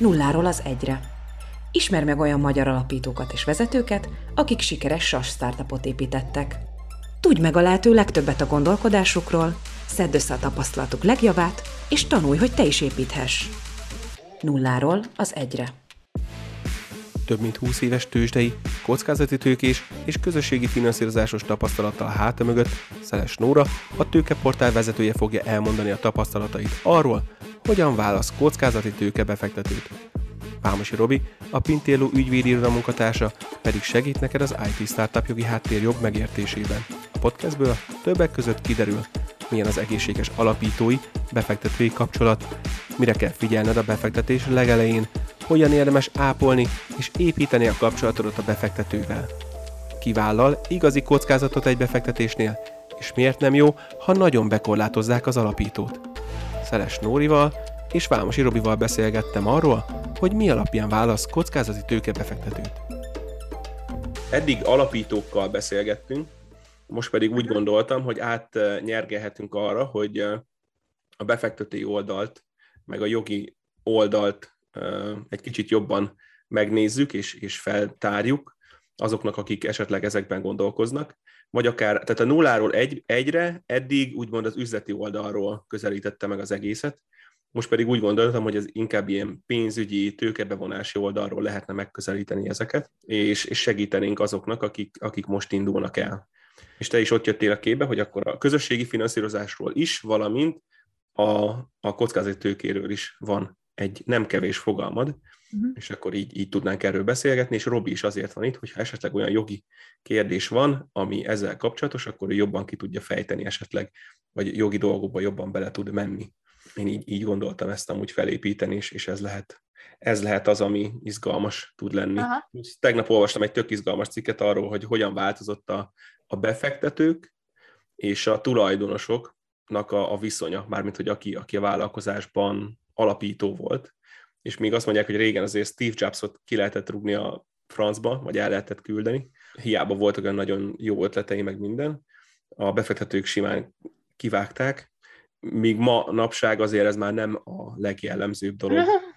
nulláról az egyre. Ismer meg olyan magyar alapítókat és vezetőket, akik sikeres SAS startupot építettek. Tudj meg a lehető legtöbbet a gondolkodásukról, szedd össze a tapasztalatuk legjavát, és tanulj, hogy te is építhess. Nulláról az egyre. Több mint 20 éves tőzsdei, kockázati tőkés és közösségi finanszírozásos tapasztalattal háta mögött Szeles Nóra, a tőkeportál vezetője fogja elmondani a tapasztalatait arról, hogyan válasz kockázati tőke befektetőt. Pámosi Robi, a Pintélu ügyvédi iroda munkatársa pedig segít neked az IT startup jogi háttér jobb megértésében. A podcastből többek között kiderül, milyen az egészséges alapítói, befektetői kapcsolat, mire kell figyelned a befektetés legelején, hogyan érdemes ápolni és építeni a kapcsolatodat a befektetővel. Kivállal igazi kockázatot egy befektetésnél, és miért nem jó, ha nagyon bekorlátozzák az alapítót. Szeles Nórival és Vámosi Robival beszélgettem arról, hogy mi alapján válasz kockázati tőkebefektetőt. Eddig alapítókkal beszélgettünk, most pedig úgy gondoltam, hogy átnyergelhetünk arra, hogy a befektetői oldalt, meg a jogi oldalt egy kicsit jobban megnézzük és, és feltárjuk azoknak, akik esetleg ezekben gondolkoznak, vagy akár, tehát a nulláról egy, egyre eddig úgymond az üzleti oldalról közelítette meg az egészet, most pedig úgy gondoltam, hogy ez inkább ilyen pénzügyi, tőkebevonási oldalról lehetne megközelíteni ezeket, és, és segítenénk azoknak, akik, akik most indulnak el. És te is ott jöttél a képbe, hogy akkor a közösségi finanszírozásról is, valamint a, a kockázati tőkéről is van egy nem kevés fogalmad, uh-huh. és akkor így, így tudnánk erről beszélgetni, és Robi is azért van itt, hogyha esetleg olyan jogi kérdés van, ami ezzel kapcsolatos, akkor ő jobban ki tudja fejteni esetleg, vagy jogi dolgokba jobban bele tud menni. Én így, így gondoltam ezt amúgy felépíteni, és, és ez lehet ez lehet az, ami izgalmas tud lenni. Aha. Tegnap olvastam egy tök izgalmas cikket arról, hogy hogyan változott a, a befektetők és a tulajdonosoknak a, a viszonya, mármint hogy aki, aki a vállalkozásban alapító volt, és még azt mondják, hogy régen azért Steve Jobsot ki lehetett rúgni a francba, vagy el lehetett küldeni. Hiába voltak olyan nagyon jó ötletei, meg minden. A befektetők simán kivágták, míg ma napság azért ez már nem a legjellemzőbb dolog.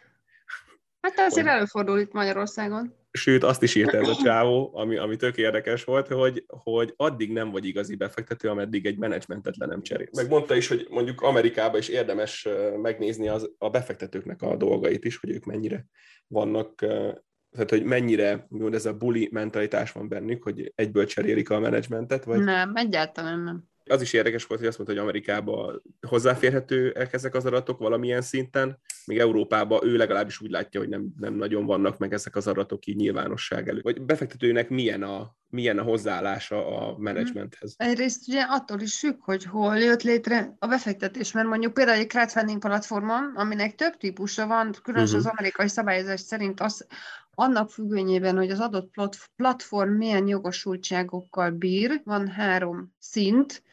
Hát azért előfordul itt Magyarországon. Sőt, azt is írta ez a csávó, ami, ami tök érdekes volt, hogy, hogy addig nem vagy igazi befektető, ameddig egy menedzsmentet le nem cserél. Megmondta is, hogy mondjuk Amerikában is érdemes megnézni az, a befektetőknek a dolgait is, hogy ők mennyire vannak, tehát hogy mennyire mond, ez a bully mentalitás van bennük, hogy egyből cserélik a menedzsmentet, vagy... Nem, egyáltalán nem az is érdekes volt, hogy azt mondta, hogy Amerikában hozzáférhetőek ezek az adatok valamilyen szinten, míg Európában ő legalábbis úgy látja, hogy nem, nem nagyon vannak meg ezek az adatok így nyilvánosság előtt. Vagy befektetőnek milyen a, milyen a hozzáállása a menedzsmenthez? Egyrészt ugye attól is függ, hogy hol jött létre a befektetés, mert mondjuk például egy crowdfunding platformon, aminek több típusa van, különösen uh-huh. az amerikai szabályozás szerint az, annak függvényében, hogy az adott platform milyen jogosultságokkal bír, van három szint.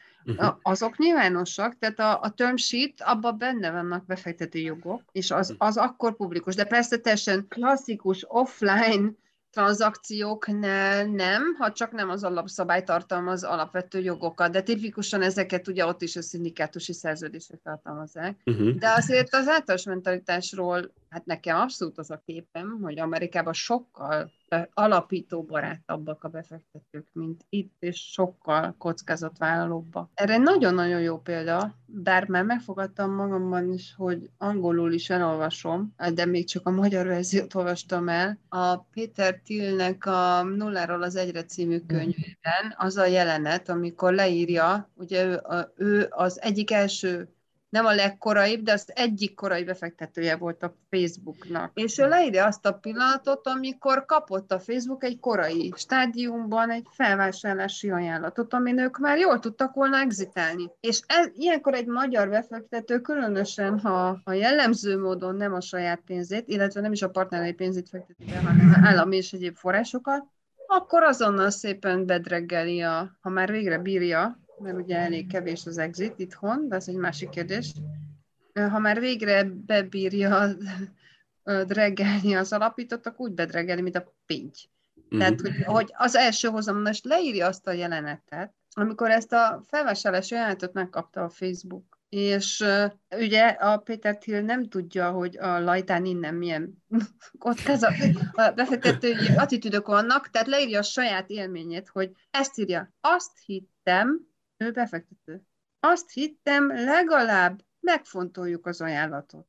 Azok nyilvánosak, tehát a, a term sheet, abban benne vannak befektető jogok, és az, mhm. az akkor publikus. De persze teljesen klasszikus offline tranzakcióknál nem, ha csak nem az alapszabály tartalmaz alapvető jogokat, de tipikusan ezeket ugye ott is a szindikátusi szerződések tartalmazzák. Uh-huh. De azért az általános mentalitásról, hát nekem abszolút az a képem, hogy Amerikában sokkal alapító barátabbak a befektetők, mint itt, és sokkal kockázatvállalóbbak. Erre nagyon-nagyon jó példa, bár már megfogadtam magamban is, hogy angolul is elolvasom, de még csak a magyar verziót olvastam el. A Péter Tillnek a Nulláról az Egyre című könyvében az a jelenet, amikor leírja, ugye ő, ő az egyik első nem a legkoraibb, de az egyik korai befektetője volt a Facebooknak. És ő leírja azt a pillanatot, amikor kapott a Facebook egy korai stádiumban egy felvásárlási ajánlatot, amin ők már jól tudtak volna exitálni. És ez, ilyenkor egy magyar befektető, különösen ha a jellemző módon nem a saját pénzét, illetve nem is a partnerei pénzét fekteti be, hanem állami és egyéb forrásokat, akkor azonnal szépen bedreggeli a, ha már végre bírja, mert ugye elég kevés az exit itthon, de ez egy másik kérdés. Ha már végre bebírja dreggelni az alapított, akkor úgy bedreggeli, mint a pinty. Mm-hmm. Tehát, hogy, hogy az első hozamlás leírja azt a jelenetet, amikor ezt a felvásárlási ajánlatot megkapta a Facebook és uh, ugye a Péter Thiel nem tudja, hogy a lajtán innen milyen kockázat, a befektetői attitűdök vannak, tehát leírja a saját élményét, hogy ezt írja, azt hittem, befektető, azt hittem, legalább megfontoljuk az ajánlatot.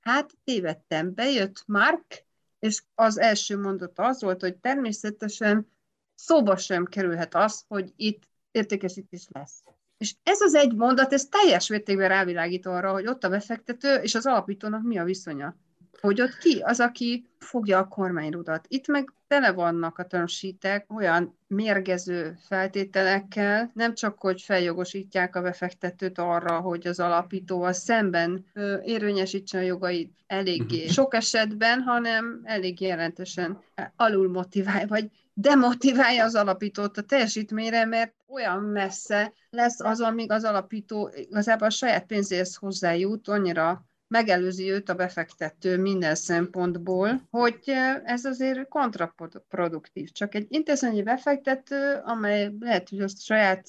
Hát tévedtem, bejött Mark, és az első mondat az volt, hogy természetesen szóba sem kerülhet az, hogy itt értékesítés lesz. És ez az egy mondat, ez teljes mértékben rávilágít arra, hogy ott a befektető és az alapítónak mi a viszonya. Hogy ott ki az, aki fogja a kormányrudat. Itt meg tele vannak a tömsítek olyan mérgező feltételekkel, nem csak, hogy feljogosítják a befektetőt arra, hogy az alapítóval szemben ö, érvényesítsen a jogait eléggé uh-huh. sok esetben, hanem elég jelentősen alul motiválja, vagy demotiválja az alapítót a teljesítményre, mert olyan messze lesz az, amíg az alapító igazából a saját pénzéhez hozzájut, annyira megelőzi őt a befektető minden szempontból, hogy ez azért kontraproduktív. Csak egy intézményi befektető, amely lehet, hogy azt saját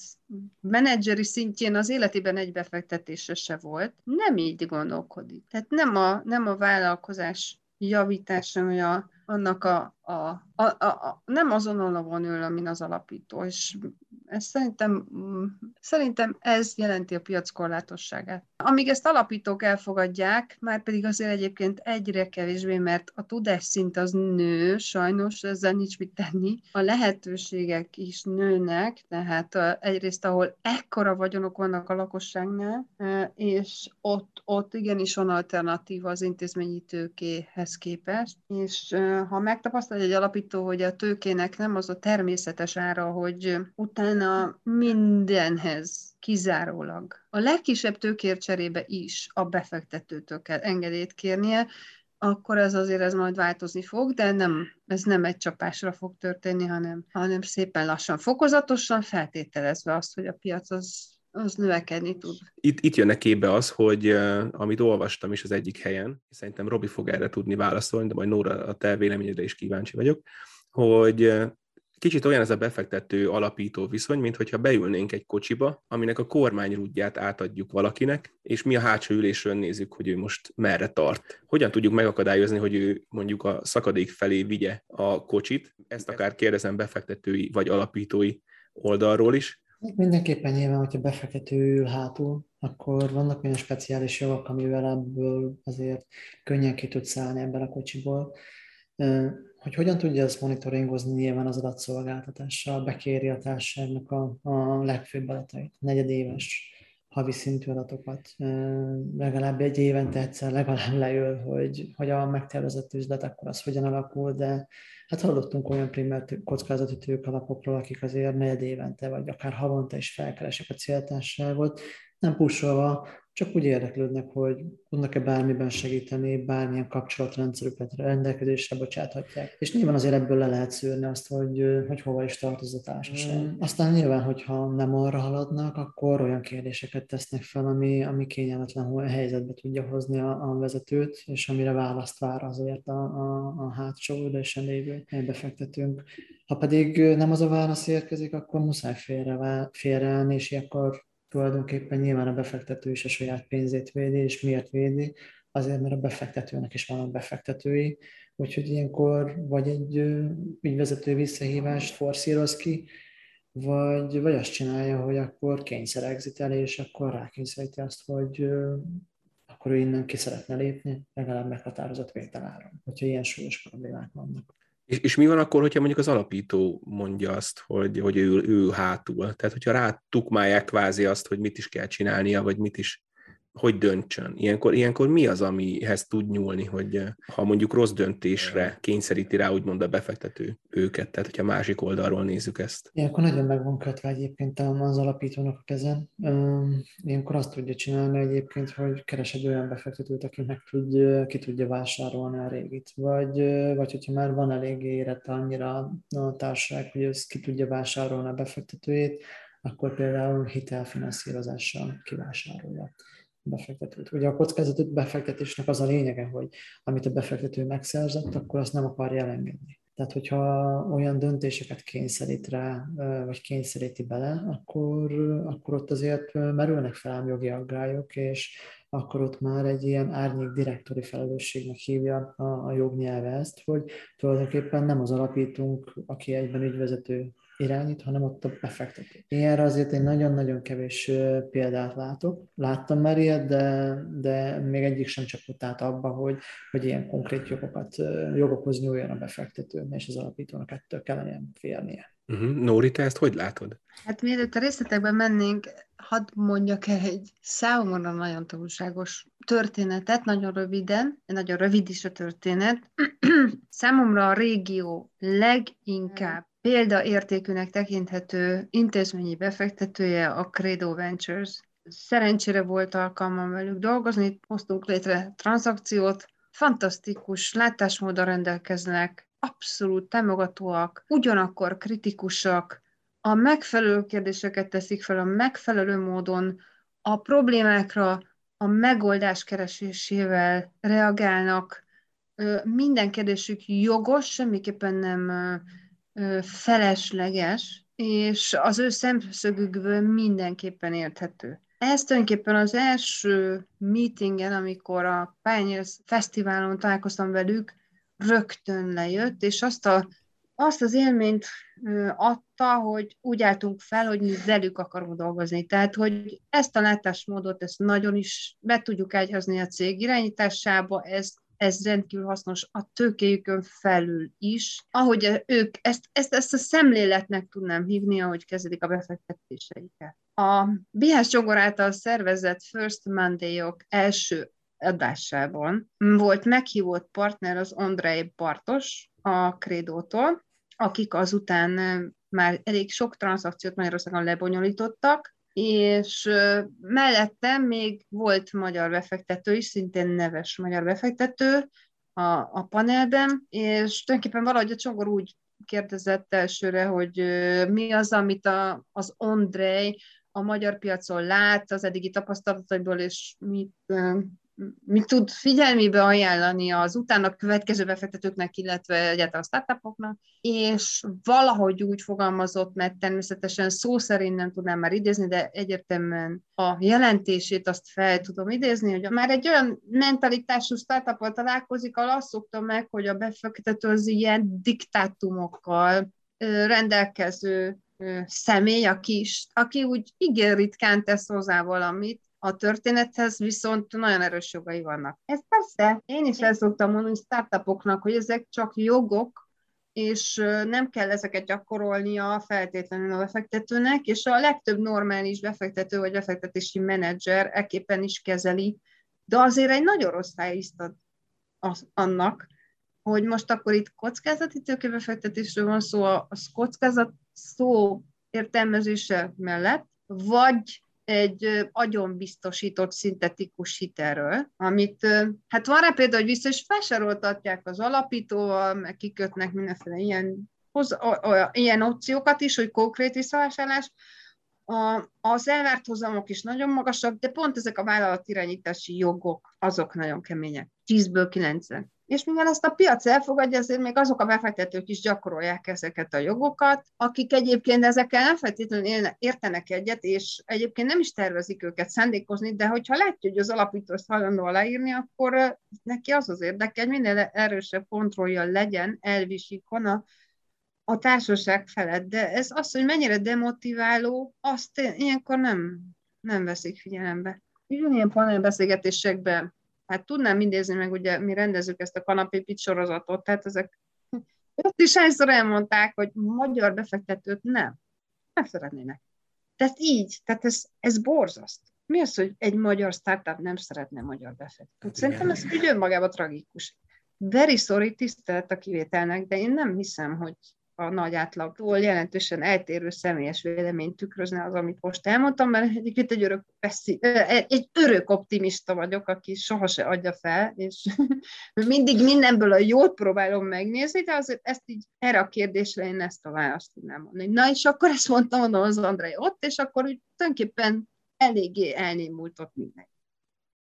menedzseri szintjén az életében egy befektetése se volt, nem így gondolkodik. Tehát nem a, nem a vállalkozás javítása, vagy a, annak a, a, a, a, a nem azon alapon ül, amin az alapító, és ez szerintem, mm, szerintem ez jelenti a piac korlátosságát. Amíg ezt alapítók elfogadják, már pedig azért egyébként egyre kevésbé, mert a tudás szint az nő, sajnos ezzel nincs mit tenni. A lehetőségek is nőnek, tehát egyrészt, ahol ekkora vagyonok vannak a lakosságnál, és ott, ott igenis van alternatíva az intézményi tőkéhez képest, és ha megtapasztalja egy alapító, hogy a tőkének nem az a természetes ára, hogy utána mindenhez kizárólag a legkisebb tőkért cserébe is a befektetőtől kell engedélyt kérnie, akkor ez azért ez majd változni fog, de nem, ez nem egy csapásra fog történni, hanem, hanem szépen lassan, fokozatosan feltételezve azt, hogy a piac az az növekedni tud. Itt, itt jönne képbe az, hogy amit olvastam is az egyik helyen, szerintem Robi fog erre tudni válaszolni, de majd Nóra a te véleményedre is kíváncsi vagyok, hogy kicsit olyan ez a befektető alapító viszony, mint hogyha beülnénk egy kocsiba, aminek a kormányrúdját átadjuk valakinek, és mi a hátsó ülésről nézzük, hogy ő most merre tart. Hogyan tudjuk megakadályozni, hogy ő mondjuk a szakadék felé vigye a kocsit? Ezt akár kérdezem befektetői vagy alapítói oldalról is, Mindenképpen nyilván, hogyha befektető ül hátul, akkor vannak olyan speciális jogok, amivel ebből azért könnyen ki tud szállni ebben a kocsiból. Hogy hogyan tudja ezt monitoringozni, nyilván az adatszolgáltatással bekéri a társaságnak a, a legfőbb adatait, negyedéves havi szintű adatokat. Legalább egy évente egyszer legalább leül, hogy, hogy a megtervezett üzlet akkor az hogyan alakul, de hát hallottunk olyan primer kockázati tőkalapokról, akik azért negyed évente, vagy akár havonta is felkeresek a céltárságot, nem pusolva, csak úgy érdeklődnek, hogy tudnak-e bármiben segíteni, bármilyen kapcsolatrendszerüket rendelkezésre bocsáthatják. És nyilván azért ebből le lehet szűrni azt, hogy, hogy hova is tartoz a társaság. Mm. Aztán nyilván, hogyha nem arra haladnak, akkor olyan kérdéseket tesznek fel, ami, ami kényelmetlen helyzetbe tudja hozni a, a vezetőt, és amire választ vár azért a, a, a hátsó ülésen lévő befektetőnk. Ha pedig nem az a válasz érkezik, akkor muszáj félre, félreállni, és akkor tulajdonképpen nyilván a befektető is a saját pénzét védi, és miért védi? Azért, mert a befektetőnek is vannak befektetői, úgyhogy ilyenkor vagy egy ügyvezető visszahívást forszíroz ki, vagy, vagy azt csinálja, hogy akkor kényszer exitel, és akkor rákényszeríti azt, hogy akkor ő innen ki szeretne lépni, legalább meghatározott vételáron, hogyha ilyen súlyos problémák vannak. És, és mi van akkor, hogyha mondjuk az alapító mondja azt, hogy, hogy ő, ő hátul? Tehát, hogyha rátukmálják kvázi azt, hogy mit is kell csinálnia, vagy mit is hogy döntsön. Ilyenkor, ilyenkor mi az, amihez tud nyúlni, hogy eh, ha mondjuk rossz döntésre kényszeríti rá úgymond a befektető őket, tehát hogyha másik oldalról nézzük ezt. Ilyenkor nagyon meg van kötve egyébként az alapítónak a kezen. Ilyenkor azt tudja csinálni egyébként, hogy keres egy olyan befektetőt, akinek tud, ki tudja vásárolni a régit. Vagy, vagy hogyha már van elég érett annyira a társaság, hogy ez ki tudja vásárolni a befektetőjét, akkor például hitelfinanszírozással kivásárolja befektetőt. Ugye a kockázati befektetésnek az a lényege, hogy amit a befektető megszerzett, akkor azt nem akarja elengedni. Tehát, hogyha olyan döntéseket kényszerít rá, vagy kényszeríti bele, akkor, akkor ott azért merülnek fel jogi aggályok, és akkor ott már egy ilyen árnyék direktori felelősségnek hívja a, a jognyelve ezt, hogy tulajdonképpen nem az alapítunk, aki egyben ügyvezető irányít, hanem ott a befektető. Ilyenre azért én nagyon-nagyon kevés példát látok. Láttam már ilyet, de, de még egyik sem csapott át abba, hogy, hogy ilyen konkrét jogokat, jogokhoz nyúljon a befektető, és az alapítónak ettől kellene félnie. Uh-huh. Nóri, te ezt hogy látod? Hát mielőtt a részletekben mennénk, hadd mondjak el egy számomra nagyon tanulságos történetet, nagyon röviden, nagyon rövid is a történet. számomra a régió leginkább példaértékűnek tekinthető intézményi befektetője a Credo Ventures. Szerencsére volt alkalmam velük dolgozni, hoztunk létre tranzakciót, fantasztikus látásmódra rendelkeznek, abszolút támogatóak, ugyanakkor kritikusak, a megfelelő kérdéseket teszik fel a megfelelő módon, a problémákra a megoldás keresésével reagálnak, minden kérdésük jogos, semmiképpen nem felesleges, és az ő szemszögükből mindenképpen érthető. Ez tulajdonképpen az első meetingen, amikor a Pioneers Fesztiválon találkoztam velük, rögtön lejött, és azt, a, azt az élményt adta, hogy úgy álltunk fel, hogy mi velük akarunk dolgozni. Tehát, hogy ezt a látásmódot, ezt nagyon is be tudjuk egyhazni a cég irányításába, ezt ez rendkívül hasznos a tőkéjükön felül is, ahogy ők ezt, ezt, ezt a szemléletnek tudnám hívni, ahogy kezdik a befektetéseiket. A Bihás Csongor által szervezett First Monday-ok első adásában volt meghívott partner az Andrei Bartos a Krédótól, akik azután már elég sok tranzakciót Magyarországon lebonyolítottak, és mellettem még volt magyar befektető is, szintén neves magyar befektető a, a panelben, és tulajdonképpen valahogy a Csongor úgy kérdezett elsőre, hogy mi az, amit a, az Ondrej a magyar piacon lát az eddigi tapasztalataiból, és mit mit tud figyelmébe ajánlani az utána következő befektetőknek, illetve egyáltalán a startupoknak, és valahogy úgy fogalmazott, mert természetesen szó szerint nem tudnám már idézni, de egyértelműen a jelentését azt fel tudom idézni, hogy már egy olyan mentalitású startuppal találkozik, ahol azt szokta meg, hogy a befektető az ilyen diktátumokkal rendelkező személy, aki, aki úgy igen ritkán tesz hozzá valamit, a történethez viszont nagyon erős jogai vannak. Ez persze, én is el szoktam mondani startupoknak, hogy ezek csak jogok, és nem kell ezeket gyakorolnia feltétlenül a befektetőnek, és a legtöbb normális befektető vagy befektetési menedzser eképpen is kezeli, de azért egy nagyon rossz ad az, annak, hogy most akkor itt kockázati tőkebefektetésről van szó, a kockázat szó értelmezése mellett, vagy egy agyonbiztosított szintetikus hitelről, amit, hát van rá például, hogy vissza is felsoroltatják az alapítóval, meg kikötnek mindenféle ilyen, hoz, o, o, ilyen opciókat is, hogy konkrét visszavásárlás, a, az elvárt hozamok is nagyon magasak, de pont ezek a vállalatirányítási jogok, azok nagyon kemények. 10-ből 9 és mivel ezt a piac elfogadja, azért még azok a befektetők is gyakorolják ezeket a jogokat, akik egyébként ezekkel nem feltétlenül értenek egyet, és egyébként nem is tervezik őket szándékozni, de hogyha látja, hogy az alapító ezt hajlandó aláírni, akkor neki az az érdeke, hogy minél erősebb kontrollja legyen elvisikon a, a társaság felett. De ez az, hogy mennyire demotiváló, azt ilyenkor nem, nem veszik figyelembe. Ugyanilyen panelbeszélgetésekben hát tudnám idézni meg, ugye mi rendezzük ezt a kanapépít sorozatot, tehát ezek ott is hányszor elmondták, hogy magyar befektetőt nem, nem szeretnének. Tehát így, tehát ez, ez borzaszt. Mi az, hogy egy magyar startup nem szeretne magyar befektetőt? Hát Szerintem ez úgy önmagában tragikus. Very sorry, tisztelet a kivételnek, de én nem hiszem, hogy a nagy átlagtól jelentősen eltérő személyes véleményt tükrözne az, amit most elmondtam, mert egyébként egy örök, peszi, egy örök optimista vagyok, aki soha se adja fel, és mindig mindenből a jót próbálom megnézni, de azért ezt így erre a kérdésre én ezt a választ tudnám mondani. Na, és akkor ezt mondtam, mondom az Andrei ott, és akkor úgy tulajdonképpen eléggé elnémult ott mindenki.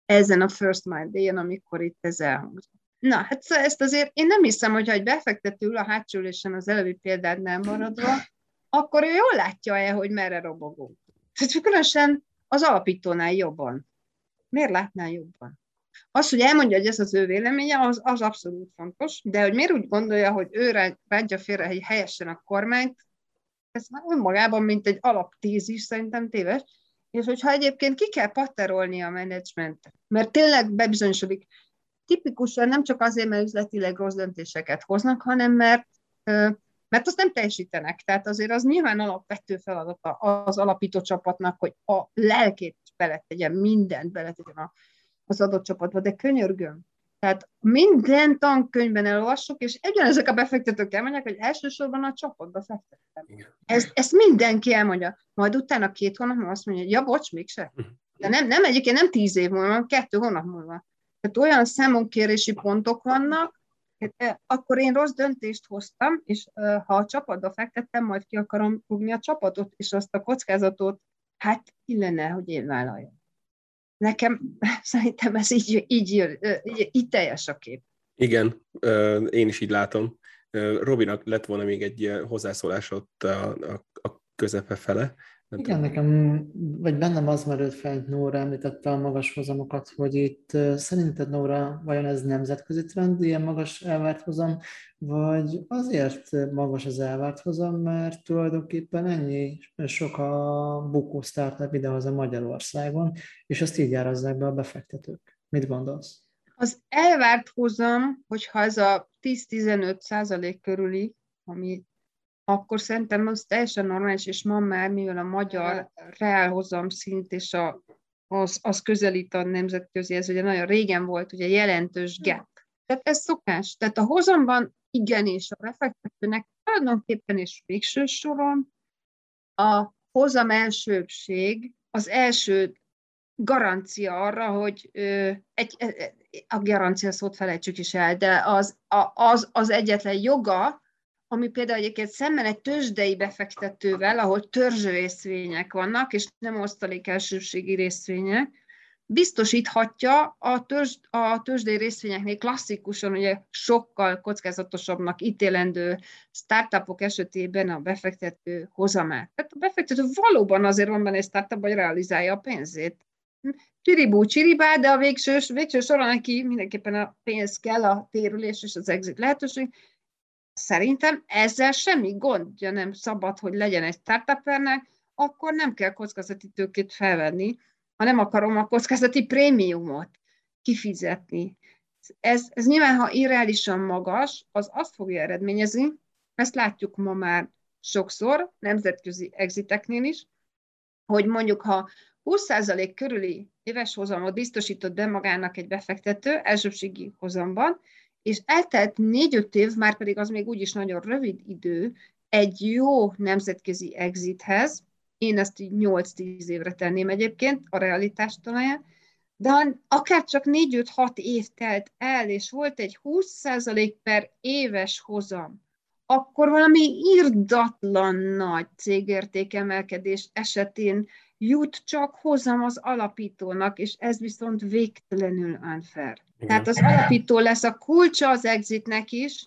Ezen a First Mind Day-en, amikor itt ez elhangzott. Na, hát szóval ezt azért én nem hiszem, hogy ha egy befektető ül a hátsó ülésen az előbbi nem maradva, akkor ő jól látja-e, hogy merre robogunk. Tehát különösen az alapítónál jobban. Miért látná jobban? Az, hogy elmondja, hogy ez az ő véleménye, az, az abszolút fontos, de hogy miért úgy gondolja, hogy ő rágyja félre hogy helyesen a kormányt, ez már önmagában, mint egy alaptézis, szerintem téves. És hogyha egyébként ki kell patterolni a menedzsment, mert tényleg bebizonyosodik, tipikusan nem csak azért, mert üzletileg rossz döntéseket hoznak, hanem mert, mert azt nem teljesítenek. Tehát azért az nyilván alapvető feladata az alapító csapatnak, hogy a lelkét beletegyen, mindent beletegyen az adott csapatba, de könyörgöm. Tehát minden tankönyvben elolvassuk, és ugyanezek a befektetők elmondják, hogy elsősorban a csapatba fektettem. Ezt, ezt mindenki elmondja. Majd utána két hónap múlva azt mondja, ja, bocs, mégse. De nem, nem egyébként nem tíz év múlva, kettő hónap múlva. Tehát olyan számonkérési pontok vannak, e, akkor én rossz döntést hoztam, és ha a csapatba fektettem, majd ki akarom rúgni a csapatot, és azt a kockázatot, hát illene, hogy én vállaljam. Nekem szerintem ez így, így, így, így teljes a kép. Igen, én is így látom. Robinak lett volna még egy hozzászólás ott a, a, a közepe fele. Igen, nekem, vagy bennem az merült fel, hogy Nóra említette a magas hozamokat, hogy itt szerinted Nóra, vajon ez nemzetközi trend, ilyen magas elvárt hozam, vagy azért magas az elvárt hozam, mert tulajdonképpen ennyi sok a bukó startup idehaza Magyarországon, és azt így árazzák be a befektetők. Mit gondolsz? Az elvárt hozam, hogyha ez a 10-15 százalék körüli, ami akkor szerintem az teljesen normális, és ma már, mivel a magyar reálhozam szint és a, az, az közelít a nemzetközi, ez ugye nagyon régen volt ugye jelentős gap. Tehát ez szokás. Tehát a hozamban igenis a befektetőnek tulajdonképpen és végső soron a hozam elsőbség az első garancia arra, hogy ö, egy, a garancia szót felejtsük is el, de az, a, az, az egyetlen joga, ami például egyébként szemben egy tőzsdei befektetővel, ahol törzső részvények vannak, és nem osztalék elsőségi részvények, biztosíthatja a, törzs, a tőzsdei részvényeknél klasszikusan ugye sokkal kockázatosabbnak ítélendő startupok esetében a befektető hozamát. Tehát a befektető valóban azért van benne egy startup, hogy realizálja a pénzét. Csiribú, csiribá, de a végső, végső soron neki mindenképpen a pénz kell, a térülés és az exit lehetőség, Szerintem ezzel semmi gondja nem szabad, hogy legyen egy startupernek, akkor nem kell kockázati tőkét felvenni, ha nem akarom a kockázati prémiumot kifizetni. Ez, ez nyilván, ha irreálisan magas, az azt fogja eredményezni, ezt látjuk ma már sokszor, nemzetközi exiteknél is, hogy mondjuk, ha 20% körüli éves hozamot biztosított be magának egy befektető elsőségi hozamban, és eltelt négy-öt év, már pedig az még úgyis nagyon rövid idő, egy jó nemzetközi exithez, én ezt így 8-10 évre tenném egyébként, a realitás talaján, de akár csak 4-5-6 év telt el, és volt egy 20% per éves hozam, akkor valami irdatlan nagy cégértékemelkedés esetén jut csak hozam az alapítónak, és ez viszont végtelenül unfair. Igen. Tehát az alapító lesz a kulcsa az exitnek is,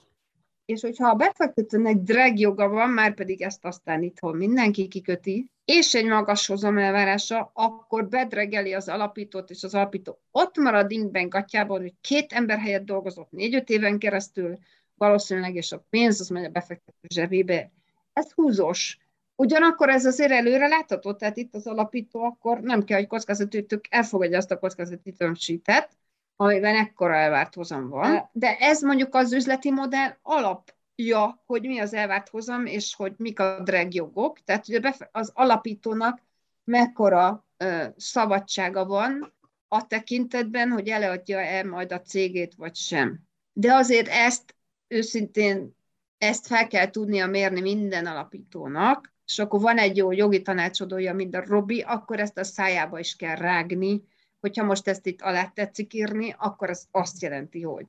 és hogyha a befektetőnek drag joga van, már pedig ezt aztán itthon mindenki kiköti, és egy magas hozam elvárása, akkor bedregeli az alapítót, és az alapító ott marad inkben gatyában, hogy két ember helyett dolgozott négy-öt éven keresztül, valószínűleg, és a pénz az megy a befektető zsebébe. Ez húzós. Ugyanakkor ez azért előre látható, tehát itt az alapító akkor nem kell, hogy kockázatítők elfogadja azt a kockázati tömsítet, amiben ekkora elvárt hozam van. De ez mondjuk az üzleti modell alapja, hogy mi az elvárt hozam, és hogy mik a drag jogok. Tehát ugye az alapítónak mekkora ö, szabadsága van a tekintetben, hogy eleadja-e majd a cégét, vagy sem. De azért ezt őszintén ezt fel kell tudnia mérni minden alapítónak, és akkor van egy jó jogi tanácsadója, mint a Robi, akkor ezt a szájába is kell rágni, hogyha most ezt itt alá tetszik írni, akkor az azt jelenti, hogy.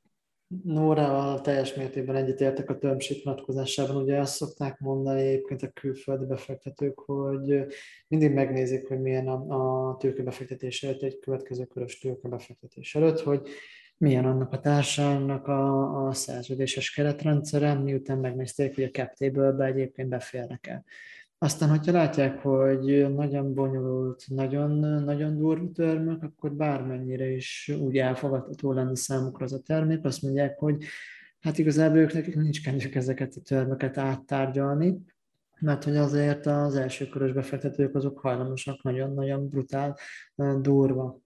Nórával teljes mértékben egyetértek a tömsít vonatkozásában. Ugye azt szokták mondani egyébként a külföldi befektetők, hogy mindig megnézik, hogy milyen a, a tőkebefektetés előtt, egy következő körös tőkebefektetés előtt, hogy milyen annak a társának a, a szerződéses keretrendszere, miután megnézték, hogy a cap table-be egyébként beférnek-e. Aztán, hogyha látják, hogy nagyon bonyolult, nagyon, nagyon durva termék, akkor bármennyire is úgy elfogadható lenne számukra az a termék, azt mondják, hogy hát igazából ők nekik nincs kedvük ezeket a terméket áttárgyalni, mert hogy azért az első körös befektetők azok hajlamosak nagyon-nagyon brutál, durva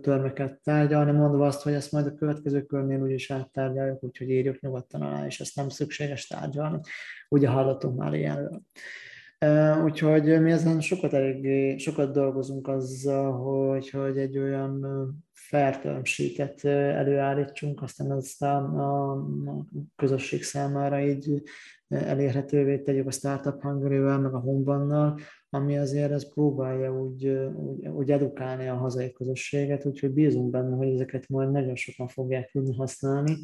törmeket tárgyalni, mondva azt, hogy ezt majd a következő körnél úgyis áttárgyaljuk, úgyhogy írjuk nyugodtan alá, és ezt nem szükséges tárgyalni. Ugye hallottunk már ilyenről. Úgyhogy mi ezen sokat, elég, sokat dolgozunk azzal, hogy, hogy egy olyan fair előállítsunk, aztán ezt a, közösség számára így elérhetővé tegyük a Startup hungary meg a Hombannal, ami azért ez próbálja úgy, úgy, úgy edukálni a hazai közösséget, úgyhogy bízunk benne, hogy ezeket majd nagyon sokan fogják tudni használni.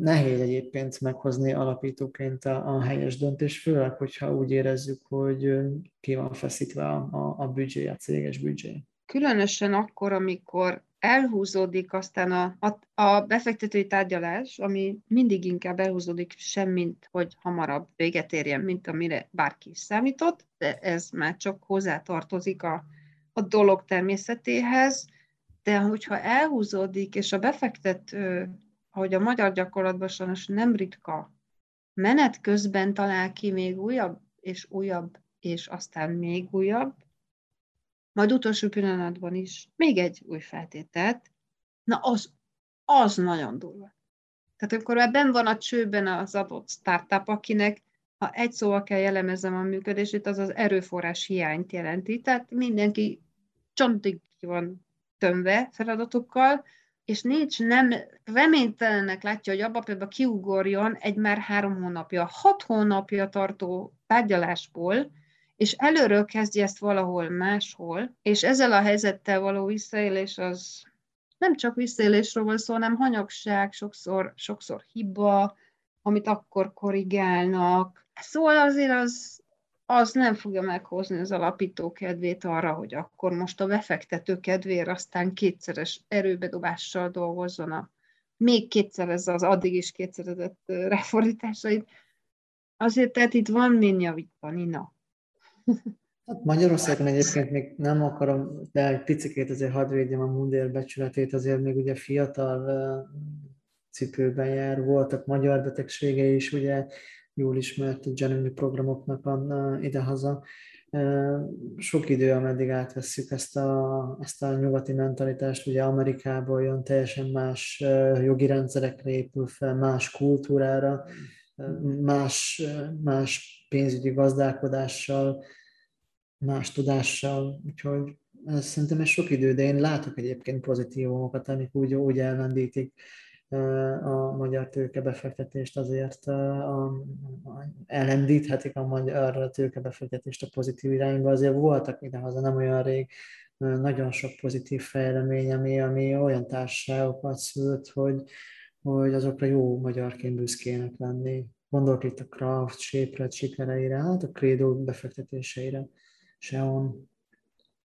Nehéz egyébként meghozni alapítóként a, a helyes döntés, főleg, hogyha úgy érezzük, hogy ki van feszítve a, a, a büdzsé, a céges büdzsé. Különösen akkor, amikor elhúzódik aztán a, a, a befektetői tárgyalás, ami mindig inkább elhúzódik semmint, hogy hamarabb véget érjen, mint amire bárki is számított, de ez már csak hozzátartozik a, a dolog természetéhez, de hogyha elhúzódik, és a befektető, ahogy a magyar gyakorlatban sajnos nem ritka, menet közben talál ki még újabb és újabb, és aztán még újabb, majd utolsó pillanatban is még egy új feltételt, na az, az nagyon durva. Tehát amikor már ben van a csőben az adott startup, akinek ha egy szóval kell jellemezem a működését, az az erőforrás hiányt jelenti. Tehát mindenki csontig van tömve feladatokkal, és nincs, nem reménytelenek látja, hogy abba például kiugorjon egy már három hónapja, hat hónapja tartó tárgyalásból, és előről kezdje ezt valahol máshol, és ezzel a helyzettel való visszaélés az nem csak visszaélésről van szó, hanem hanyagság, sokszor, sokszor hiba, amit akkor korrigálnak. Szóval azért az, az nem fogja meghozni az alapító kedvét arra, hogy akkor most a befektető kedvéért aztán kétszeres erőbedobással dolgozzon a még kétszerezze az addig is kétszerezett refordításait. Azért tehát itt van min javítani, na. Hát Magyarországon egyébként még nem akarom, de egy picit azért hadd védjem a mundér becsületét, azért még ugye fiatal cipőben jár, voltak magyar betegségei is, ugye jól ismert Genemi programoknak a, idehaza. Sok idő, ameddig átvesszük ezt a, ezt a nyugati mentalitást, ugye Amerikából jön, teljesen más jogi rendszerekre épül fel, más kultúrára, más, más pénzügyi gazdálkodással, más tudással, úgyhogy ez szerintem ez sok idő, de én látok egyébként pozitívumokat, amik úgy, úgy ellendítik a magyar tőkebefektetést, azért a, a, ellendíthetik a magyar tőkebefektetést a pozitív irányba. Azért voltak idehaza nem olyan rég nagyon sok pozitív fejlemény, ami, ami olyan társaságokat szült, hogy, hogy azokra jó magyarként büszkének lenni. Gondolok itt a Kraft, Sépret sikereire, hát a Credo befektetéseire, Seon.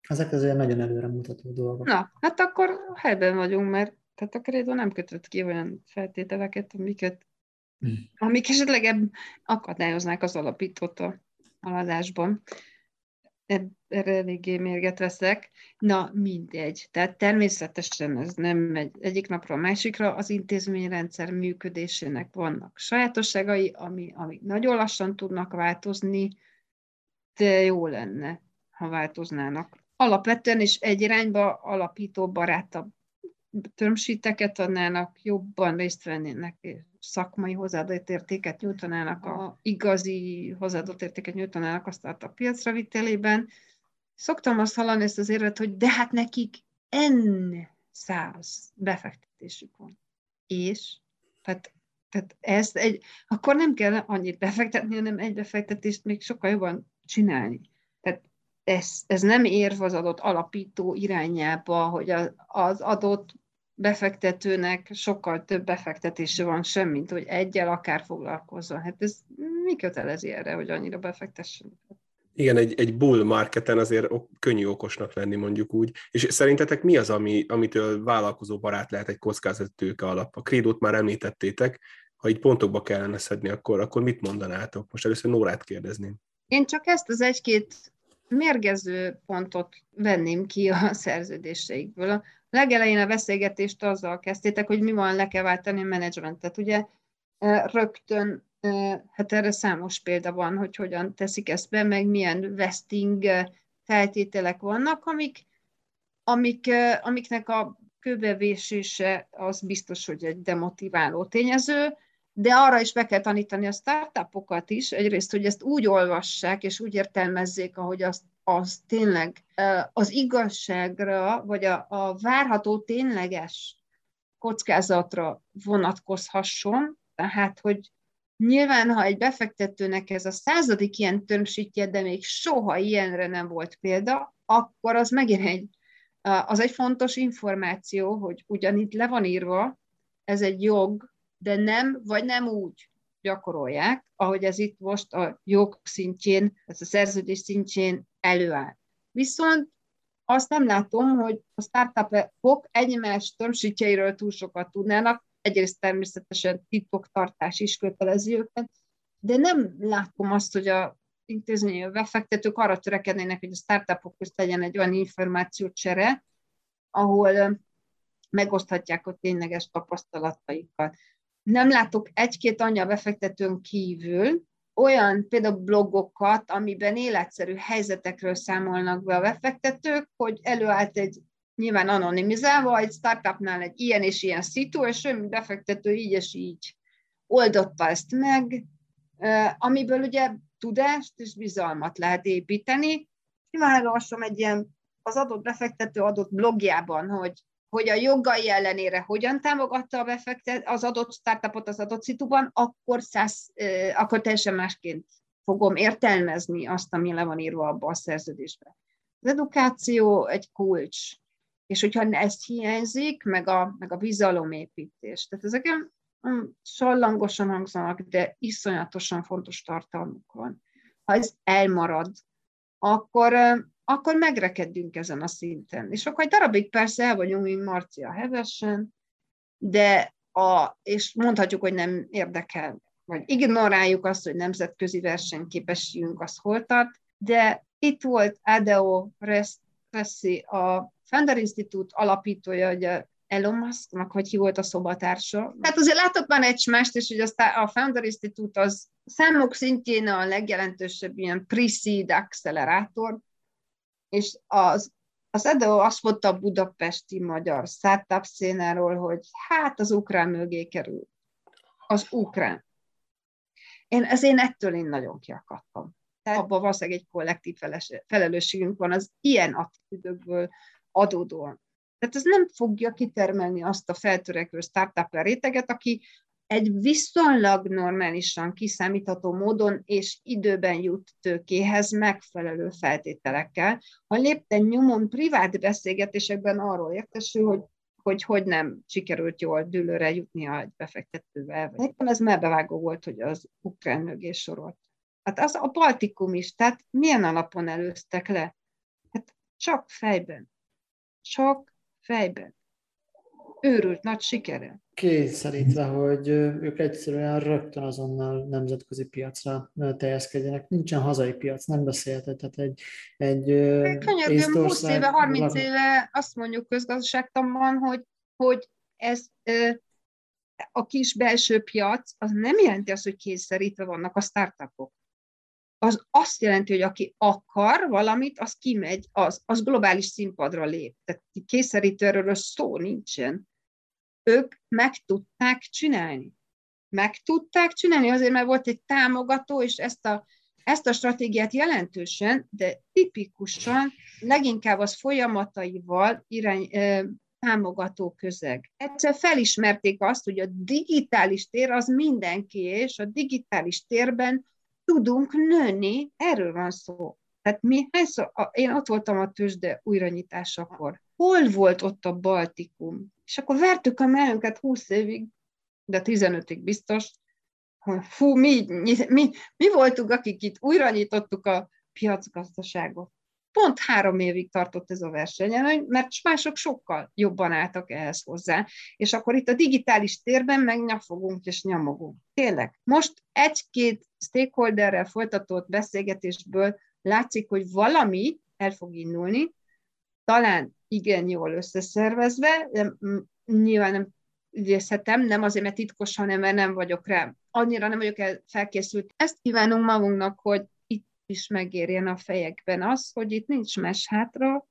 Ezek azért nagyon előre mutató dolgok. Na, hát akkor helyben vagyunk, mert tehát a Credo nem kötött ki olyan feltételeket, amiket, hmm. amik esetleg akadályoznák az alapítót a haladásban erre eléggé mérget veszek. Na, mindegy. Tehát természetesen ez nem megy egyik napra a másikra. Az intézményrendszer működésének vannak sajátosságai, ami, amik nagyon lassan tudnak változni, de jó lenne, ha változnának. Alapvetően is egy irányba alapító barátabb tömsíteket adnának, jobban részt vennének, szakmai hozzáadott értéket nyújtanának, a igazi hozzáadott értéket nyújtanának a startup piacra vitelében. Szoktam azt hallani ezt az érvet, hogy de hát nekik N száz befektetésük van. És? Tehát, tehát ezt egy, akkor nem kell annyit befektetni, hanem egy befektetést még sokkal jobban csinálni. Tehát ez, ez nem érv az adott alapító irányába, hogy az, az adott befektetőnek sokkal több befektetése van sem, mint hogy egyel akár foglalkozzon. Hát ez mi kötelezi erre, hogy annyira befektessen? Igen, egy, egy bull marketen azért könnyű okosnak lenni, mondjuk úgy. És szerintetek mi az, ami, amitől vállalkozó barát lehet egy kockázatőke alap? A krédót már említettétek, ha így pontokba kellene szedni, akkor, akkor mit mondanátok? Most először Nórát kérdezném. Én csak ezt az egy-két mérgező pontot venném ki a szerződéseikből. Legelején a beszélgetést azzal kezdtétek, hogy mi van, le kell váltani a menedzsmentet. Ugye rögtön, hát erre számos példa van, hogy hogyan teszik ezt be, meg milyen vesting feltételek vannak, amik, amik, amiknek a kőbevésése az biztos, hogy egy demotiváló tényező, de arra is be kell tanítani a startupokat is, egyrészt, hogy ezt úgy olvassák és úgy értelmezzék, ahogy azt, az tényleg az igazságra, vagy a, a várható tényleges kockázatra vonatkozhasson, tehát, hogy nyilván, ha egy befektetőnek ez a századik ilyen tömsítje, de még soha ilyenre nem volt példa, akkor az megint egy, az egy fontos információ, hogy ugyanitt le van írva, ez egy jog, de nem, vagy nem úgy gyakorolják, ahogy ez itt most a jog szintjén, ez a szerződés szintjén előáll. Viszont azt nem látom, hogy a startupok egymás tömsítjeiről túl sokat tudnának, egyrészt természetesen titoktartás is kötelezi őket, de nem látom azt, hogy a intézményi befektetők arra törekednének, hogy a startupok közt legyen egy olyan információcsere, ahol megoszthatják a tényleges tapasztalataikat nem látok egy-két anya befektetőn kívül olyan például blogokat, amiben életszerű helyzetekről számolnak be a befektetők, hogy előállt egy nyilván anonimizálva, egy startupnál egy ilyen és ilyen szitu, és ő, befektető így és így oldotta ezt meg, amiből ugye tudást és bizalmat lehet építeni. Nyilván egy ilyen az adott befektető adott blogjában, hogy hogy a jogai ellenére hogyan támogatta a befektet, az adott startupot az adott szituban, akkor, száz, akkor teljesen másként fogom értelmezni azt, ami le van írva abba a szerződésbe. Az edukáció egy kulcs, és hogyha ezt hiányzik, meg a, meg a bizalomépítés. Tehát ezek mm, sallangosan hangzanak, de iszonyatosan fontos tartalmuk van. Ha ez elmarad, akkor akkor megrekedünk ezen a szinten. És akkor egy darabig persze el vagyunk, mint Marcia hevesen, de a, és mondhatjuk, hogy nem érdekel, vagy ignoráljuk azt, hogy nemzetközi versenyképességünk az hol tart, de itt volt Adeo Ressi, a Fender Institute alapítója, ugye Elon Musknak, hogy ki volt a szobatársa. Tehát azért látott már egy mást, és hogy aztán a Founder Institute az számok szintjén a legjelentősebb ilyen pre-seed accelerátor, és az, az EDO azt mondta a budapesti magyar startup szénáról, hogy hát az ukrán mögé kerül. Az ukrán. Én, ez én ettől én nagyon kiakadtam. Tehát abban valószínűleg egy kollektív felelősségünk van az ilyen attitűdökből adódóan. Tehát ez nem fogja kitermelni azt a feltörekvő startup réteget, aki egy viszonylag normálisan kiszámítható módon és időben jut tőkéhez megfelelő feltételekkel. Ha lépten nyomon privát beszélgetésekben arról értesül, hogy hogy hogy nem sikerült jól dőlőre jutnia egy befektetővel. Nekem ez melbevágó volt, hogy az ukrán mögé sorolt. Hát az a Baltikum is, tehát milyen alapon előztek le? Hát csak fejben. Csak fejben őrült nagy sikere. Kényszerítve, hogy ők egyszerűen rögtön azonnal nemzetközi piacra teljeszkedjenek. Nincsen hazai piac, nem beszélhet. Tehát egy, egy Könyörgöm, 20 éve, 30 éve azt mondjuk közgazdaságtanban, hogy, hogy ez a kis belső piac, az nem jelenti azt, hogy kényszerítve vannak a startupok az azt jelenti, hogy aki akar valamit, az kimegy, az, az globális színpadra lép. Tehát kényszerítőről szó nincsen ők meg tudták csinálni. Meg tudták csinálni, azért mert volt egy támogató, és ezt a, ezt a stratégiát jelentősen, de tipikusan leginkább az folyamataival irány, támogató közeg. Egyszer felismerték azt, hogy a digitális tér az mindenki, és a digitális térben tudunk nőni, erről van szó. Tehát mi hányszor, én ott voltam a tőzsde újranyitásakor. Hol volt ott a Baltikum? És akkor vertük a mellünket 20 évig, de 15-ig biztos, hogy fú, mi, mi, mi, voltunk, akik itt újra nyitottuk a, piacgazdaságot. Pont három évig tartott ez a verseny, mert mások sokkal jobban álltak ehhez hozzá. És akkor itt a digitális térben meg nyafogunk és nyomogunk. Tényleg. Most egy-két stakeholderrel folytatott beszélgetésből látszik, hogy valami el fog indulni, talán igen jól összeszervezve, de nyilván nem idézhetem, nem azért, mert titkos, hanem mert nem vagyok rá. Annyira nem vagyok el felkészült. Ezt kívánunk magunknak, hogy itt is megérjen a fejekben az, hogy itt nincs mes hátra,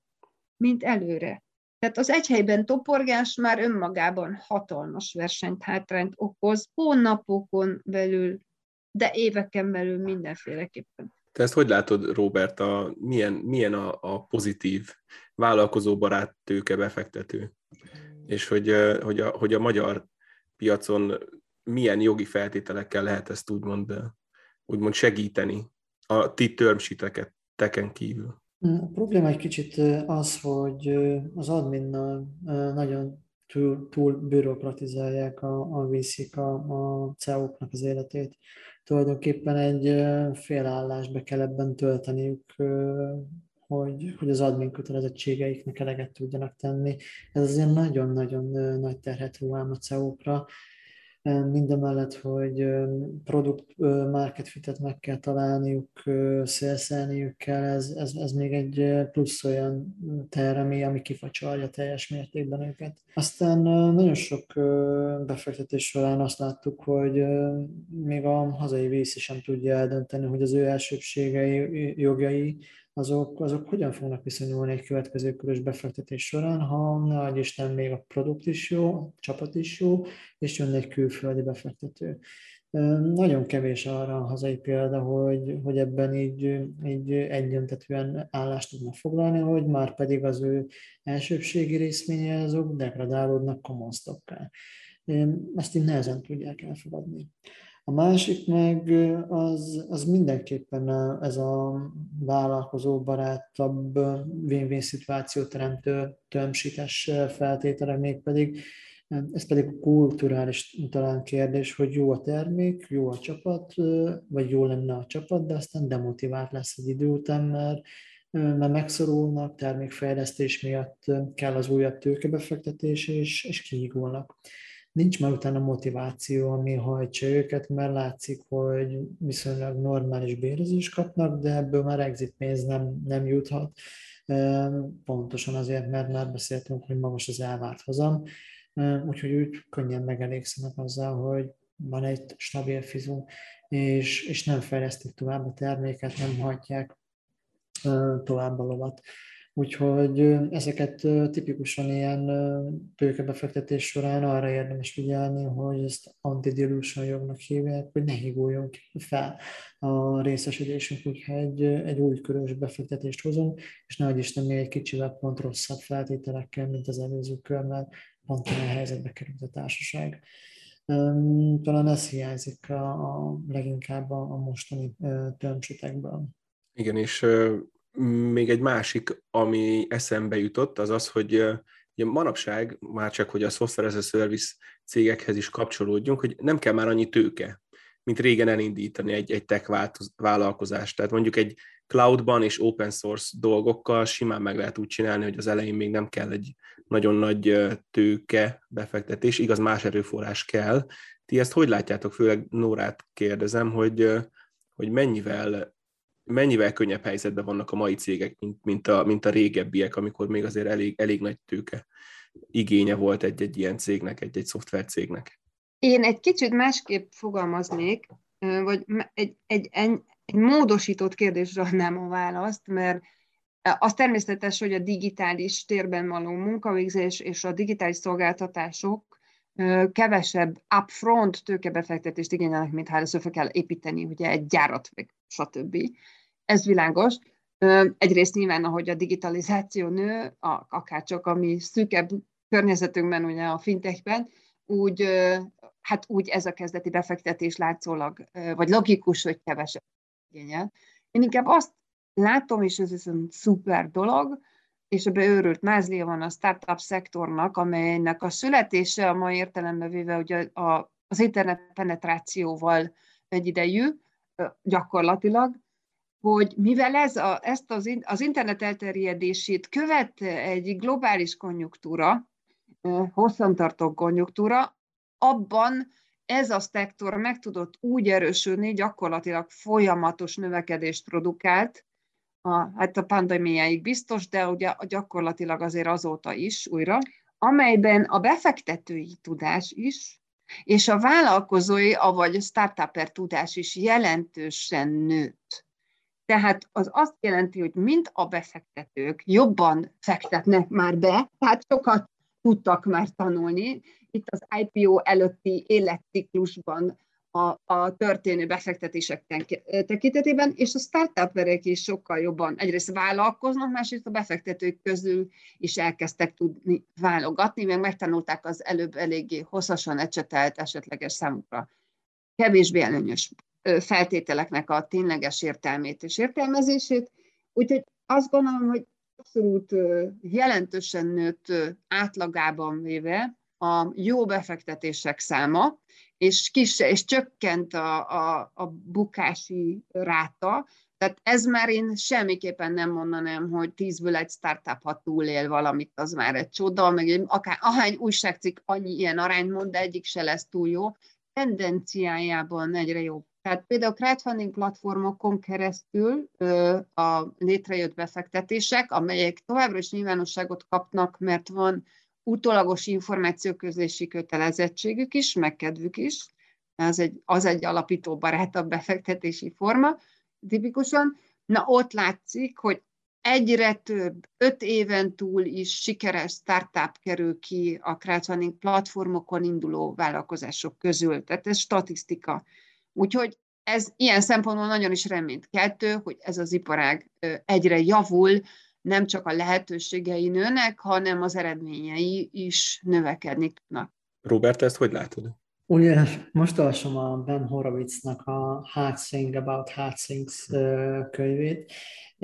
mint előre. Tehát az egy helyben toporgás már önmagában hatalmas versenyt hátrányt okoz, hónapokon belül, de éveken belül mindenféleképpen. Te ezt hogy látod, Robert, a, milyen, milyen a, a pozitív vállalkozóbarát tőke befektető? És hogy, hogy, a, hogy a magyar piacon milyen jogi feltételekkel lehet ezt úgymond, úgymond segíteni a ti termsíteket teken kívül? A probléma egy kicsit az, hogy az adminnal nagyon túl, túl bürokratizálják a, a viszik a, a CEO-knak az életét tulajdonképpen egy félállásba kell ebben tölteniük, hogy, hogy az admin kötelezettségeiknek eleget tudjanak tenni. Ez azért nagyon-nagyon nagy terhet ruhám a CEO-kra, mindemellett, hogy produkt market fitet meg kell találniuk, szélszelniük kell, ez, ez, ez még egy plusz olyan teremi, ami kifacsarja teljes mértékben őket. Aztán nagyon sok befektetés során azt láttuk, hogy még a hazai víz sem tudja eldönteni, hogy az ő elsőbségei, jogai azok, azok hogyan fognak viszonyulni egy következő körös befektetés során, ha nagy Isten még a produkt is jó, a csapat is jó, és jön egy külföldi befektető. Nagyon kevés arra a hazai példa, hogy, hogy ebben így, így egyöntetően állást tudnak foglalni, hogy már pedig az ő elsőbségi részménye azok degradálódnak komosztokká. Ezt így nehezen tudják elfogadni. A másik meg az, az mindenképpen ez a vállalkozó barátabb win-win szituáció teremtő tömsítes feltételek, mégpedig ez pedig a kulturális talán kérdés, hogy jó a termék, jó a csapat, vagy jó lenne a csapat, de aztán demotivált lesz egy idő után, mert, mert megszorulnak, termékfejlesztés miatt kell az újabb tőkebefektetés, és, és kiigulnak nincs már utána motiváció, ami hajtsa őket, mert látszik, hogy viszonylag normális bérezést kapnak, de ebből már exit pénz nem, nem juthat. Pontosan azért, mert már beszéltünk, hogy magas az elvárt hozam, úgyhogy úgy könnyen megelégszenek azzal, hogy van egy stabil fizu, és, és nem fejlesztik tovább a terméket, nem hagyják tovább a lovat. Úgyhogy ezeket tipikusan ilyen tőkebefektetés során arra érdemes figyelni, hogy ezt antidilution jognak hívják, hogy ne híguljunk fel a részesedésünk, hogyha egy, egy új körös befektetést hozunk, és nagy Isten még egy kicsivel pont rosszabb feltételekkel, mint az előző körben, pont olyan helyzetbe került a társaság. Talán ez hiányzik a, a leginkább a, a mostani termsítekből. Igen, és még egy másik, ami eszembe jutott, az az, hogy ugye manapság, már csak hogy a software as a service cégekhez is kapcsolódjunk, hogy nem kell már annyi tőke, mint régen elindítani egy, egy tech vállalkozást. Tehát mondjuk egy cloudban és open source dolgokkal simán meg lehet úgy csinálni, hogy az elején még nem kell egy nagyon nagy tőke befektetés, igaz, más erőforrás kell. Ti ezt hogy látjátok? Főleg Nórát kérdezem, hogy, hogy mennyivel mennyivel könnyebb helyzetben vannak a mai cégek, mint, mint, a, mint a régebbiek, amikor még azért elég, elég nagy tőke igénye volt egy-egy ilyen cégnek, egy-egy szoftvercégnek? Én egy kicsit másképp fogalmaznék, vagy egy, egy, egy, egy módosított kérdésre adnám a választ, mert az természetes, hogy a digitális térben való munkavégzés és a digitális szolgáltatások kevesebb upfront tőkebefektetést igényelnek, mint ha először kell építeni ugye egy gyárat, vagy stb. Ez világos. Egyrészt nyilván, ahogy a digitalizáció nő, akár csak a mi szűkebb környezetünkben, ugye a fintechben, úgy, hát úgy ez a kezdeti befektetés látszólag, vagy logikus, hogy kevesebb igényel. Én inkább azt látom, és ez egy szuper dolog, és ebbe őrült mázlia van a startup szektornak, amelynek a születése a mai értelemben véve ugye a, az internet penetrációval egyidejű, gyakorlatilag, hogy mivel ez a, ezt az, az internet elterjedését követ egy globális konjunktúra, hosszantartó konjunktúra, abban ez a szektor meg tudott úgy erősödni, gyakorlatilag folyamatos növekedést produkált, a, hát a pandémiáig biztos, de ugye gyakorlatilag azért azóta is újra, amelyben a befektetői tudás is, és a vállalkozói, avagy a startuper tudás is jelentősen nőtt. Tehát az azt jelenti, hogy mind a befektetők jobban fektetnek már be, tehát sokat tudtak már tanulni. Itt az IPO előtti életciklusban a, a történő befektetések tekintetében, és a startuperek is sokkal jobban egyrészt vállalkoznak, másrészt a befektetők közül is elkezdtek tudni válogatni, meg megtanulták az előbb eléggé hosszasan ecsetelt esetleges számukra kevésbé előnyös feltételeknek a tényleges értelmét és értelmezését. Úgyhogy azt gondolom, hogy abszolút jelentősen nőtt átlagában véve a jó befektetések száma, és, kis, és csökkent a, a, a bukási ráta, tehát ez már én semmiképpen nem mondanám, hogy tízből egy startup, ha túlél valamit, az már egy csoda, meg akár ahány újságcikk annyi ilyen arányt mond, de egyik se lesz túl jó. Tendenciájában egyre jobb. Tehát például crowdfunding platformokon keresztül ö, a létrejött befektetések, amelyek továbbra is nyilvánosságot kapnak, mert van utólagos információközlési kötelezettségük is, meg kedvük is, az egy, az egy alapító barátabb befektetési forma, tipikusan. Na ott látszik, hogy egyre több, öt éven túl is sikeres startup kerül ki a crowdfunding platformokon induló vállalkozások közül. Tehát ez statisztika. Úgyhogy ez ilyen szempontból nagyon is reményt keltő, hogy ez az iparág egyre javul, nem csak a lehetőségei nőnek, hanem az eredményei is növekedni tudnak. Robert, ezt hogy látod? Ugye most olvasom a Ben Horowitznak a Hard Thing About Hard Things könyvét.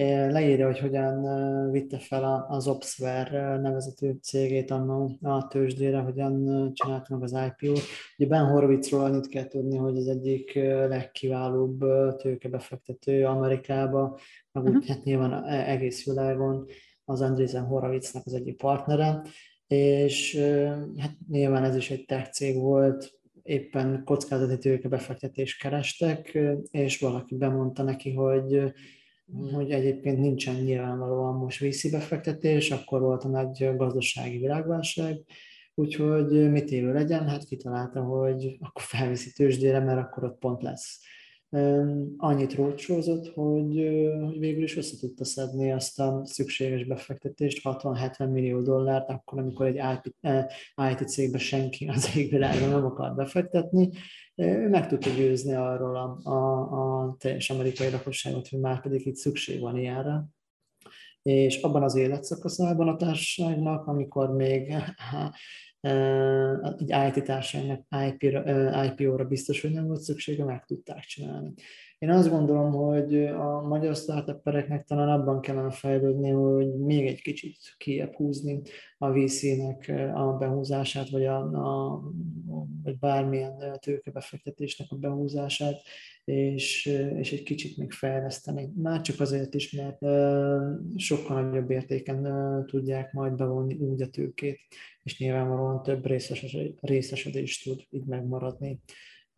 Leírja, hogy hogyan vitte fel az Opsware nevezetű cégét annó a tőzsdére, hogyan csinálta meg az IPO-t. Ugye Ben Horowitzról annyit kell tudni, hogy az egyik legkiválóbb tőkebefektető Amerikába, meg úgy, uh-huh. hát nyilván egész világon az Andreessen Horowitznak az egyik partnere, és hát nyilván ez is egy tech cég volt, éppen kockázati tőkebefektetést kerestek, és valaki bemondta neki, hogy hogy egyébként nincsen nyilvánvalóan most VC befektetés, akkor volt a nagy gazdasági világválság, úgyhogy mit élő legyen, hát kitalálta, hogy akkor felviszi tőzsdére, mert akkor ott pont lesz. Annyit rócsózott, hogy, hogy végül is össze tudta szedni azt a szükséges befektetést, 60-70 millió dollárt, akkor, amikor egy IT, IT cégbe senki az égvilágon nem akar befektetni, ő meg tudta győzni arról a, a, a teljes amerikai lakosságot, hogy már pedig itt szükség van ilyenre. És abban az életszakaszában a társaságnak, amikor még egy IT társaságnak IPO-ra biztos, hogy nem volt szüksége, meg tudták csinálni. Én azt gondolom, hogy a magyar startuppereknek talán abban kellene fejlődni, hogy még egy kicsit kiebb húzni a VC-nek a behúzását, vagy, a, a, vagy bármilyen tőkebefektetésnek a behúzását, és, és egy kicsit még fejleszteni. Már csak azért is, mert sokkal nagyobb értéken tudják majd bevonni úgy a tőkét, és nyilvánvalóan több részesedést tud így megmaradni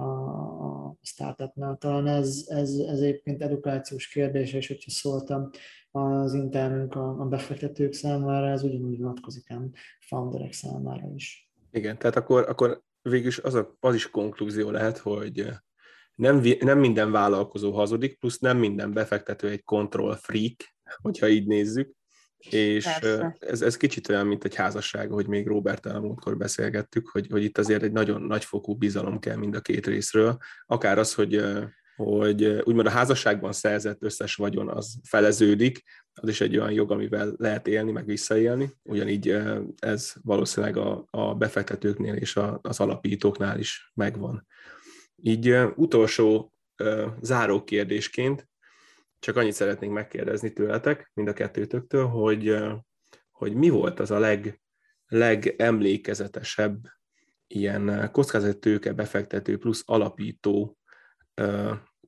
a, a startupnál. Talán ez, ez, ez egyébként edukációs kérdés, és hogyha szóltam az internünk a, a befektetők számára, ez ugyanúgy vonatkozik ám founderek számára is. Igen, tehát akkor, akkor végül az, a, az is konklúzió lehet, hogy nem, nem minden vállalkozó hazudik, plusz nem minden befektető egy control freak, hogyha így nézzük, és ez, ez kicsit olyan, mint egy házasság, hogy még Robert a múltkor beszélgettük, hogy, hogy itt azért egy nagyon nagyfokú bizalom kell mind a két részről. Akár az, hogy, hogy úgymond a házasságban szerzett összes vagyon az feleződik, az is egy olyan jog, amivel lehet élni, meg visszaélni. Ugyanígy ez valószínűleg a, a befektetőknél és a, az alapítóknál is megvan. Így utolsó záró kérdésként csak annyit szeretnénk megkérdezni tőletek, mind a kettőtöktől, hogy, hogy mi volt az a leg, legemlékezetesebb ilyen kockázatőke befektető plusz alapító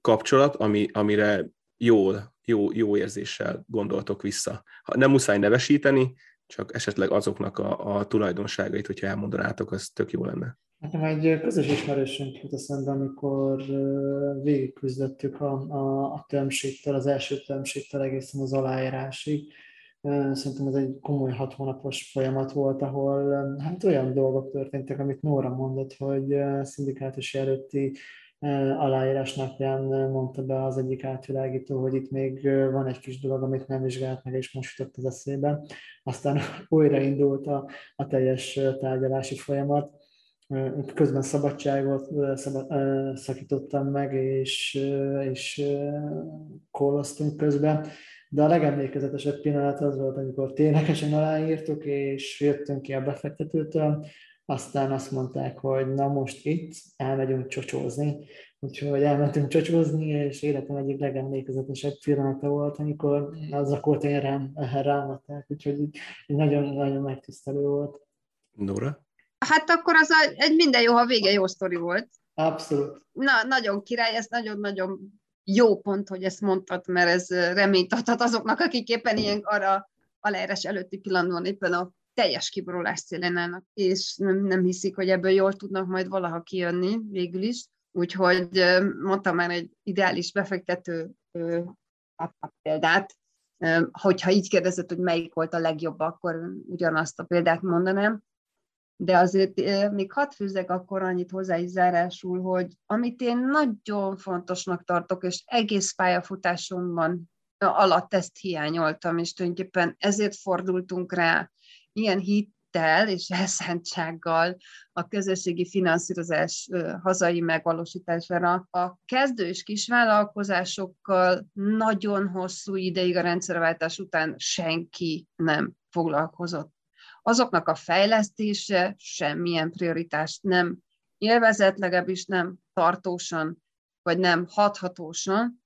kapcsolat, ami, amire jó, jó, jó érzéssel gondoltok vissza. Nem muszáj nevesíteni, csak esetleg azoknak a, a tulajdonságait, hogyha elmondanátok, az tök jó lenne. Nekem egy közös ismerősünk jut eszembe, amikor végigküzdöttük a, a, a tömségtől, az első tömségtől egészen az aláírásig. Szerintem ez egy komoly hat hónapos folyamat volt, ahol hát olyan dolgok történtek, amit Nóra mondott, hogy szindikátus előtti aláírás napján mondta be az egyik átvilágító, hogy itt még van egy kis dolog, amit nem vizsgált meg, és most jutott az eszébe. Aztán újraindult a, a teljes tárgyalási folyamat. Közben szabadságot szabad, szakítottam meg, és, és koloztunk közben. De a legemlékezetesebb pillanat az volt, amikor ténylegesen aláírtuk, és jöttünk ki a befektetőtől, aztán azt mondták, hogy na most itt elmegyünk csocsózni, úgyhogy elmentünk csocsózni, és életem egyik legemlékezetesebb pillanata volt, amikor az a kótén rám, rámadták, úgyhogy nagyon-nagyon megtisztelő volt. Nora? Hát akkor az a, egy minden jó, ha vége jó sztori volt. Abszolút. Na, nagyon király, ez nagyon-nagyon jó pont, hogy ezt mondtad, mert ez reményt adhat azoknak, akik éppen ilyen arra aláírás előtti pillanatban éppen a teljes kiborulás szélén állnak, és nem, nem hiszik, hogy ebből jól tudnak majd valaha kijönni végül is. Úgyhogy mondtam már egy ideális befektető a példát, hogyha így kérdezett, hogy melyik volt a legjobb, akkor ugyanazt a példát mondanám. De azért még hadd fűzek akkor annyit hozzá is zárásul, hogy amit én nagyon fontosnak tartok, és egész pályafutásomban alatt ezt hiányoltam, és tulajdonképpen ezért fordultunk rá ilyen hittel és elszántsággal a közösségi finanszírozás hazai megvalósítására. A kezdő és kisvállalkozásokkal nagyon hosszú ideig a rendszerváltás után senki nem foglalkozott. Azoknak a fejlesztése semmilyen prioritást nem élvezett, legalábbis nem tartósan, vagy nem hathatósan,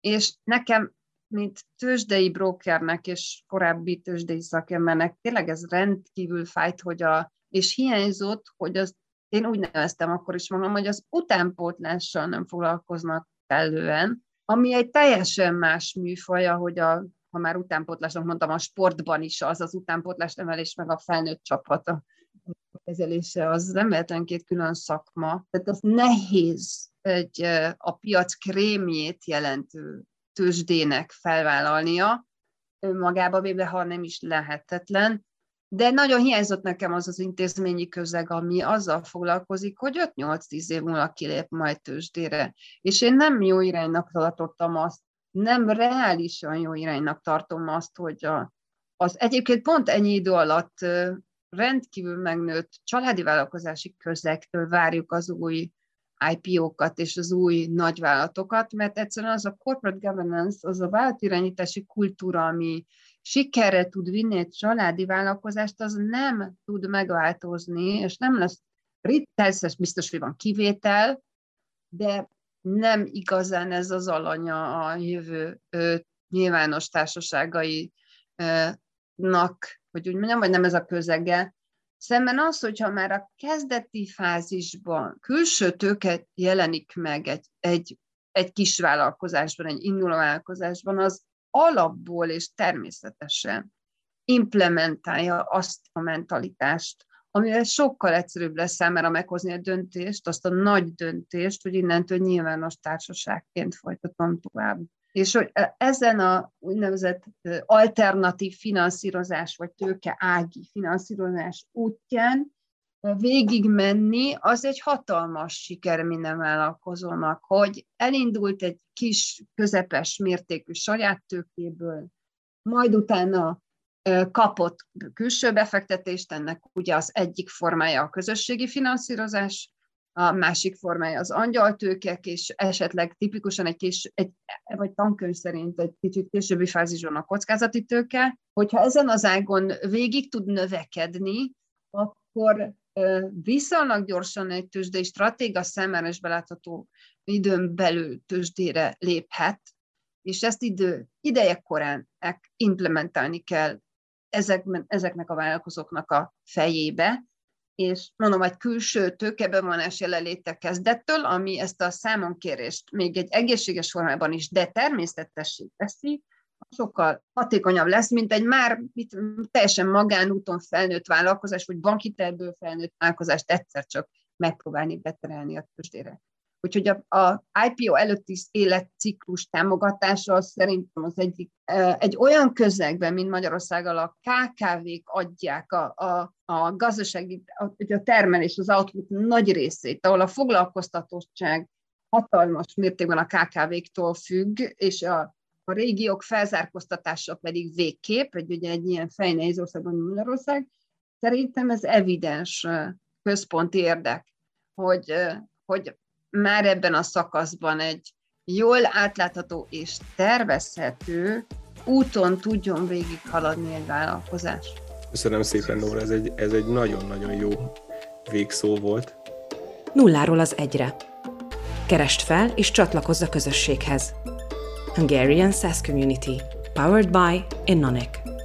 és nekem mint tőzsdei brokernek és korábbi tőzsdei szakembernek tényleg ez rendkívül fájt, hogy a, és hiányzott, hogy az, én úgy neveztem akkor is magam, hogy az utánpótlással nem foglalkoznak kellően, ami egy teljesen más műfaja, hogy a, ha már utánpótlásnak mondtam, a sportban is az az utánpótlás nevelés, meg a felnőtt csapat a kezelése, az nem véletlen két külön szakma. Tehát az nehéz egy a piac krémjét jelentő tőzsdének felvállalnia, önmagába véve, ha nem is lehetetlen, de nagyon hiányzott nekem az az intézményi közeg, ami azzal foglalkozik, hogy 5-8-10 év múlva kilép majd tőzsdére. És én nem jó iránynak tartottam azt, nem reálisan jó iránynak tartom azt, hogy a, az egyébként pont ennyi idő alatt rendkívül megnőtt családi vállalkozási közegtől várjuk az új IPO-kat és az új nagyvállalatokat, mert egyszerűen az a corporate governance, az a vállalatirányítási kultúra, ami sikerre tud vinni egy családi vállalkozást, az nem tud megváltozni, és nem lesz, persze biztos, hogy van kivétel, de nem igazán ez az alanya a jövő ö, nyilvános társaságainak, hogy úgy mondjam, vagy nem ez a közege, Szemben az, hogyha már a kezdeti fázisban külső tőke jelenik meg egy, egy, egy kis vállalkozásban, egy induló vállalkozásban, az alapból és természetesen implementálja azt a mentalitást, amivel sokkal egyszerűbb lesz számára meghozni a döntést, azt a nagy döntést, hogy innentől nyilvános társaságként folytatom tovább. És hogy e, ezen a úgynevezett alternatív finanszírozás, vagy tőke ági finanszírozás útján végigmenni, az egy hatalmas siker minden vállalkozónak, hogy elindult egy kis, közepes mértékű saját tőkéből, majd utána kapott külső befektetést, ennek ugye az egyik formája a közösségi finanszírozás, a másik formája az angyaltőkek, és esetleg tipikusan egy kis, egy, vagy tankönyv szerint egy kicsit későbbi fázisban a kockázati tőke. Hogyha ezen az ágon végig tud növekedni, akkor viszonylag gyorsan egy tőzsdei stratéga számára is belátható időn belül tőzsdére léphet, és ezt idő, ideje korán implementálni kell ezek, ezeknek a vállalkozóknak a fejébe, és mondom, egy külső tőkebevonás jelenléte kezdettől, ami ezt a számonkérést még egy egészséges formában is, de teszi, sokkal hatékonyabb lesz, mint egy már mit, teljesen magánúton felnőtt vállalkozás, vagy bankiterből felnőtt vállalkozást egyszer csak megpróbálni beterelni a tőzsdére. Úgyhogy a, a IPO előtti életciklus támogatása az szerintem az egyik, egy olyan közegben, mint Magyarországgal a KKV-k adják a, a, a gazdasági, a, a termelés, az output nagy részét, ahol a foglalkoztatottság hatalmas mértékben a KKV-któl függ, és a, a régiók felzárkóztatása pedig végképp, egy, ugye egy ilyen fejnehéz országban, mint Magyarország, szerintem ez evidens központi érdek, hogy, hogy már ebben a szakaszban egy jól átlátható és tervezhető úton tudjon végighaladni egy vállalkozás. Köszönöm szépen, Nóra, ez egy, ez egy nagyon-nagyon jó végszó volt. Nulláról az egyre. Kerest fel és csatlakozz a közösséghez. Hungarian SaaS Community. Powered by Innonic.